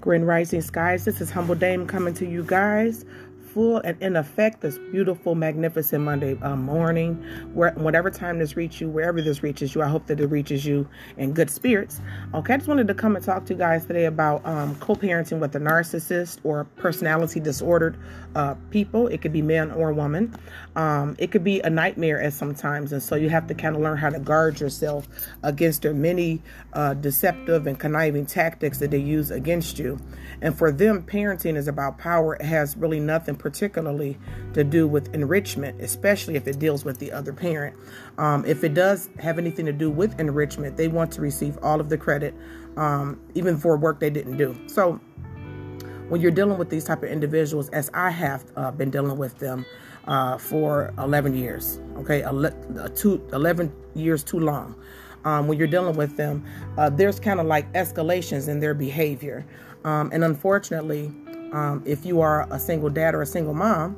Grand Rising Skies. This is Humble Dame coming to you guys full and in effect this beautiful, magnificent Monday uh, morning. Where, whatever time this reaches you, wherever this reaches you, I hope that it reaches you in good spirits. Okay, I just wanted to come and talk to you guys today about um, co-parenting with a narcissist or personality disordered uh, people. It could be man or woman. Um, it could be a nightmare at sometimes, and so you have to kind of learn how to guard yourself against their many uh, deceptive and conniving tactics that they use against you. And for them, parenting is about power. It has really nothing particularly to do with enrichment, especially if it deals with the other parent. Um, if it does have anything to do with enrichment, they want to receive all of the credit, um, even for work they didn't do. So when you're dealing with these type of individuals, as I have uh, been dealing with them uh, for 11 years, okay, 11 years too long. Um, when you're dealing with them, uh, there's kind of like escalations in their behavior. Um, and unfortunately, um, if you are a single dad or a single mom,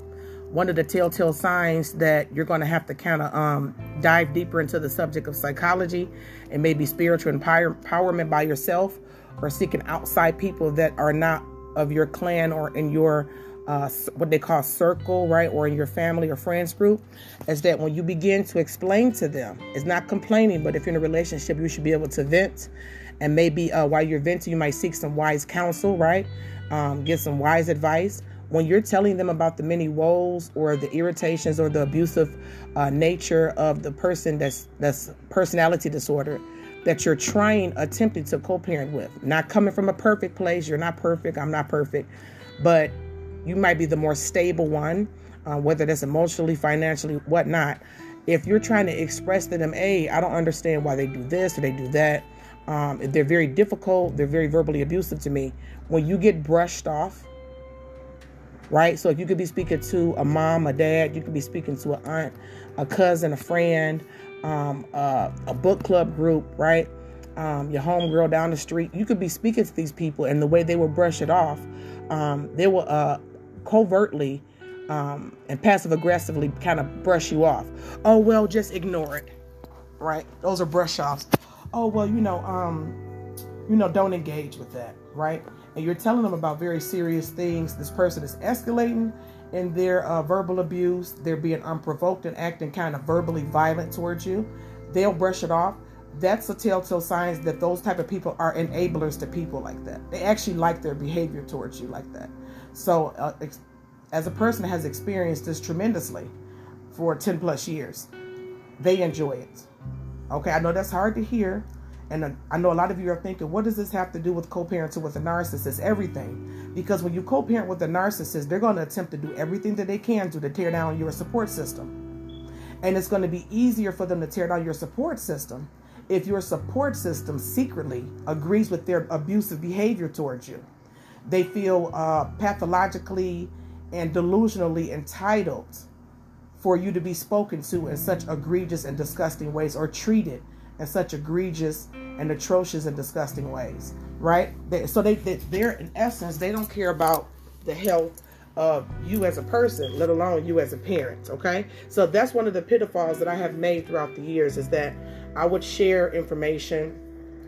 one of the telltale signs that you're going to have to kind of um, dive deeper into the subject of psychology and maybe spiritual empower- empowerment by yourself or seeking outside people that are not of your clan or in your uh, what they call circle, right, or in your family or friends group, is that when you begin to explain to them, it's not complaining, but if you're in a relationship, you should be able to vent. And maybe uh, while you're venting, you might seek some wise counsel, right? um, get some wise advice. When you're telling them about the many woes or the irritations or the abusive uh, nature of the person that's that's personality disorder that you're trying, attempting to co-parent with, not coming from a perfect place. You're not perfect. I'm not perfect, but you might be the more stable one, uh, whether that's emotionally, financially, whatnot. If you're trying to express to them, hey, I don't understand why they do this or they do that um, they're very difficult. They're very verbally abusive to me. When you get brushed off, right? So if you could be speaking to a mom, a dad, you could be speaking to an aunt, a cousin, a friend, um, uh, a book club group, right? Um, your homegirl down the street. You could be speaking to these people, and the way they will brush it off, um, they will uh, covertly um, and passive aggressively kind of brush you off. Oh well, just ignore it, right? Those are brush offs oh well you know um you know don't engage with that right? And you're telling them about very serious things. This person is escalating in their uh, verbal abuse. They're being unprovoked and acting kind of verbally violent towards you. They'll brush it off. That's a telltale sign that those type of people are enablers to people like that. They actually like their behavior towards you like that. So uh, ex- as a person that has experienced this tremendously for 10 plus years they enjoy it Okay, I know that's hard to hear. And I know a lot of you are thinking, what does this have to do with co parenting with a narcissist? Everything. Because when you co parent with a narcissist, they're going to attempt to do everything that they can do to tear down your support system. And it's going to be easier for them to tear down your support system if your support system secretly agrees with their abusive behavior towards you. They feel uh, pathologically and delusionally entitled for you to be spoken to in such egregious and disgusting ways or treated in such egregious and atrocious and disgusting ways right? They, so they, they they're in essence they don't care about the health of you as a person let alone you as a parent okay? So that's one of the pitfalls that i have made throughout the years is that i would share information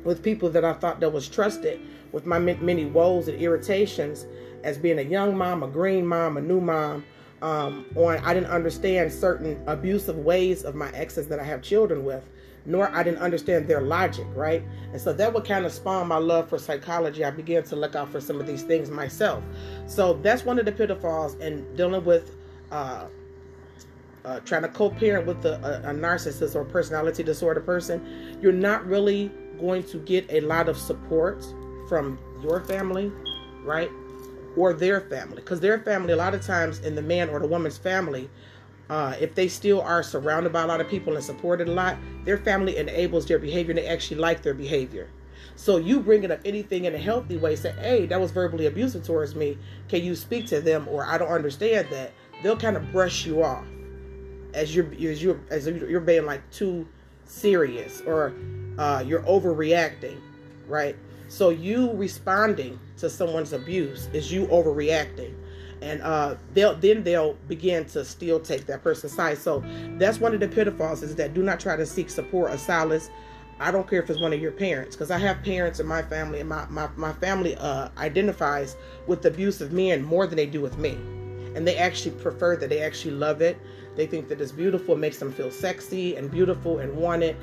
with people that i thought that was trusted with my many woes and irritations as being a young mom a green mom a new mom um, on I didn't understand certain abusive ways of my exes that I have children with, nor I didn't understand their logic, right? And so that would kind of spawn my love for psychology. I began to look out for some of these things myself. So that's one of the pitfalls in dealing with uh, uh, trying to co-parent with a, a, a narcissist or personality disorder person. You're not really going to get a lot of support from your family, right? Or their family because their family a lot of times in the man or the woman's family uh, if they still are surrounded by a lot of people and supported a lot their family enables their behavior and they actually like their behavior. So you bringing up anything in a healthy way say hey that was verbally abusive towards me. Can you speak to them? Or i don't understand that. They'll kind of brush you off as you're as you're as you're being like too serious or uh, you're overreacting right so you responding to someone's abuse is you overreacting. And uh, they'll then they'll begin to still take that person's side. So that's one of the pitfalls is that do not try to seek support or solace I don't care if it's one of your parents, because I have parents in my family, and my, my, my family uh, identifies with abusive men more than they do with me. And they actually prefer that. They actually love it. They think that it's beautiful, it makes them feel sexy and beautiful and wanted.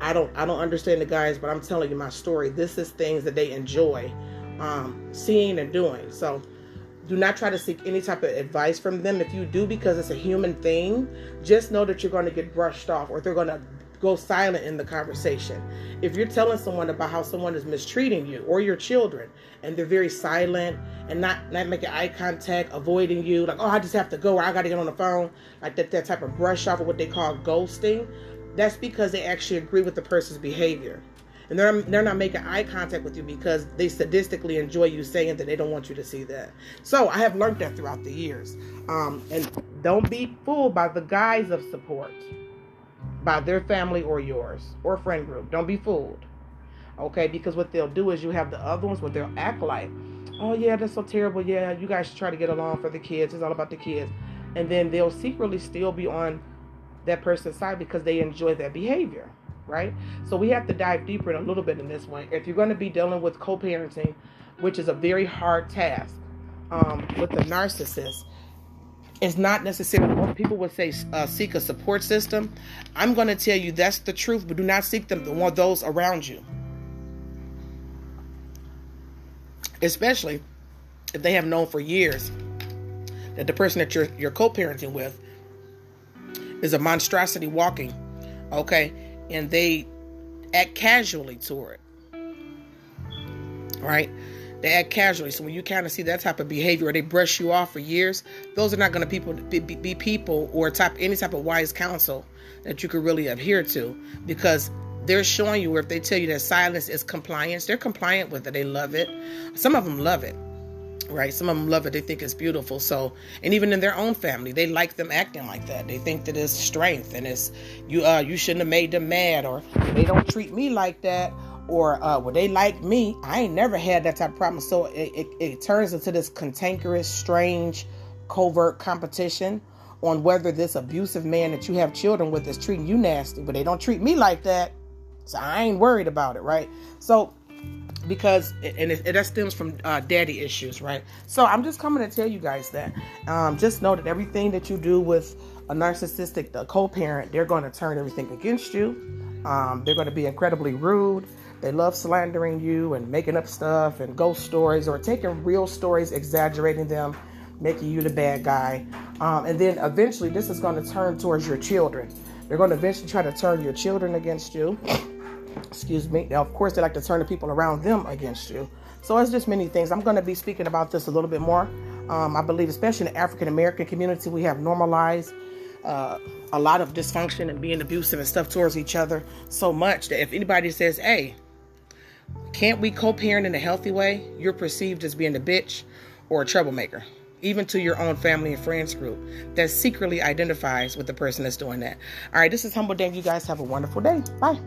I don't I don't understand the guys, but I'm telling you my story. This is things that they enjoy um, seeing and doing. So do not try to seek any type of advice from them. If you do, because it's a human thing, just know that you're going to get brushed off or they're going to go silent in the conversation. If you're telling someone about how someone is mistreating you or your children and they're very silent and not not making eye contact, avoiding you, like, oh, I just have to go or I got to get on the phone, like that, that type of brush off of what they call ghosting, that's because they actually agree with the person's behavior. And they're, they're not making eye contact with you because they sadistically enjoy you saying that they don't want you to see that. So I have learned that throughout the years. Um, and don't be fooled by the guise of support by their family or yours or friend group. Don't be fooled. Okay, because what they'll do is you have the other ones where they'll act like, oh yeah, that's so terrible. Yeah, you guys try to get along for the kids. It's all about the kids. And then they'll secretly still be on that person's side because they enjoy that behavior, right? So we have to dive deeper in a little bit in this one. If you're going to be dealing with co-parenting, which is a very hard task um, with the narcissist, it's not necessarily what people would say uh, seek a support system. I'm going to tell you that's the truth, but do not seek them or those around you. Especially if they have known for years that the person that you're you're co-parenting with is a monstrosity walking, okay, and they act casually toward it, right? They act casually. So when you kind of see that type of behavior, or they brush you off for years, those are not going to people be, be, be people or type any type of wise counsel that you could really adhere to because they're showing you where if they tell you that silence is compliance, they're compliant with it. They love it. Some of them love it right? Some of them love it. They think it's beautiful. So, and even in their own family, they like them acting like that. They think that it's strength and it's you. Uh, you shouldn't have made them mad, or they don't treat me like that, or uh, well, they like me. I ain't never had that type of problem. So it, it, it turns into this cantankerous, strange, covert competition on whether this abusive man that you have children with is treating you nasty, but they don't treat me like that. So I ain't worried about it, right? So because and it, that stems from uh, daddy issues, right? So I'm just coming to tell you guys that. Um, just know that everything that you do with a narcissistic co-parent, they're going to turn everything against you. Um, they're going to be incredibly rude. They love slandering you and making up stuff and ghost stories or taking real stories, exaggerating them, making you the bad guy. Um, and then eventually, this is going to turn towards your children. They're going to eventually try to turn your children against you excuse me. Now, of course, they like to turn the people around them against you. So it's just many things. I'm going to be speaking about this a little bit more. Um, I believe, especially in the African American community, we have normalized uh, a lot of dysfunction and being abusive and stuff towards each other so much that if anybody says, "Hey, can't we co-parent in a healthy way?" You're perceived as being a bitch or a troublemaker, even to your own family and friends group that secretly identifies with the person that's doing that. All right, this is Humble Dame. You guys have a wonderful day. Bye.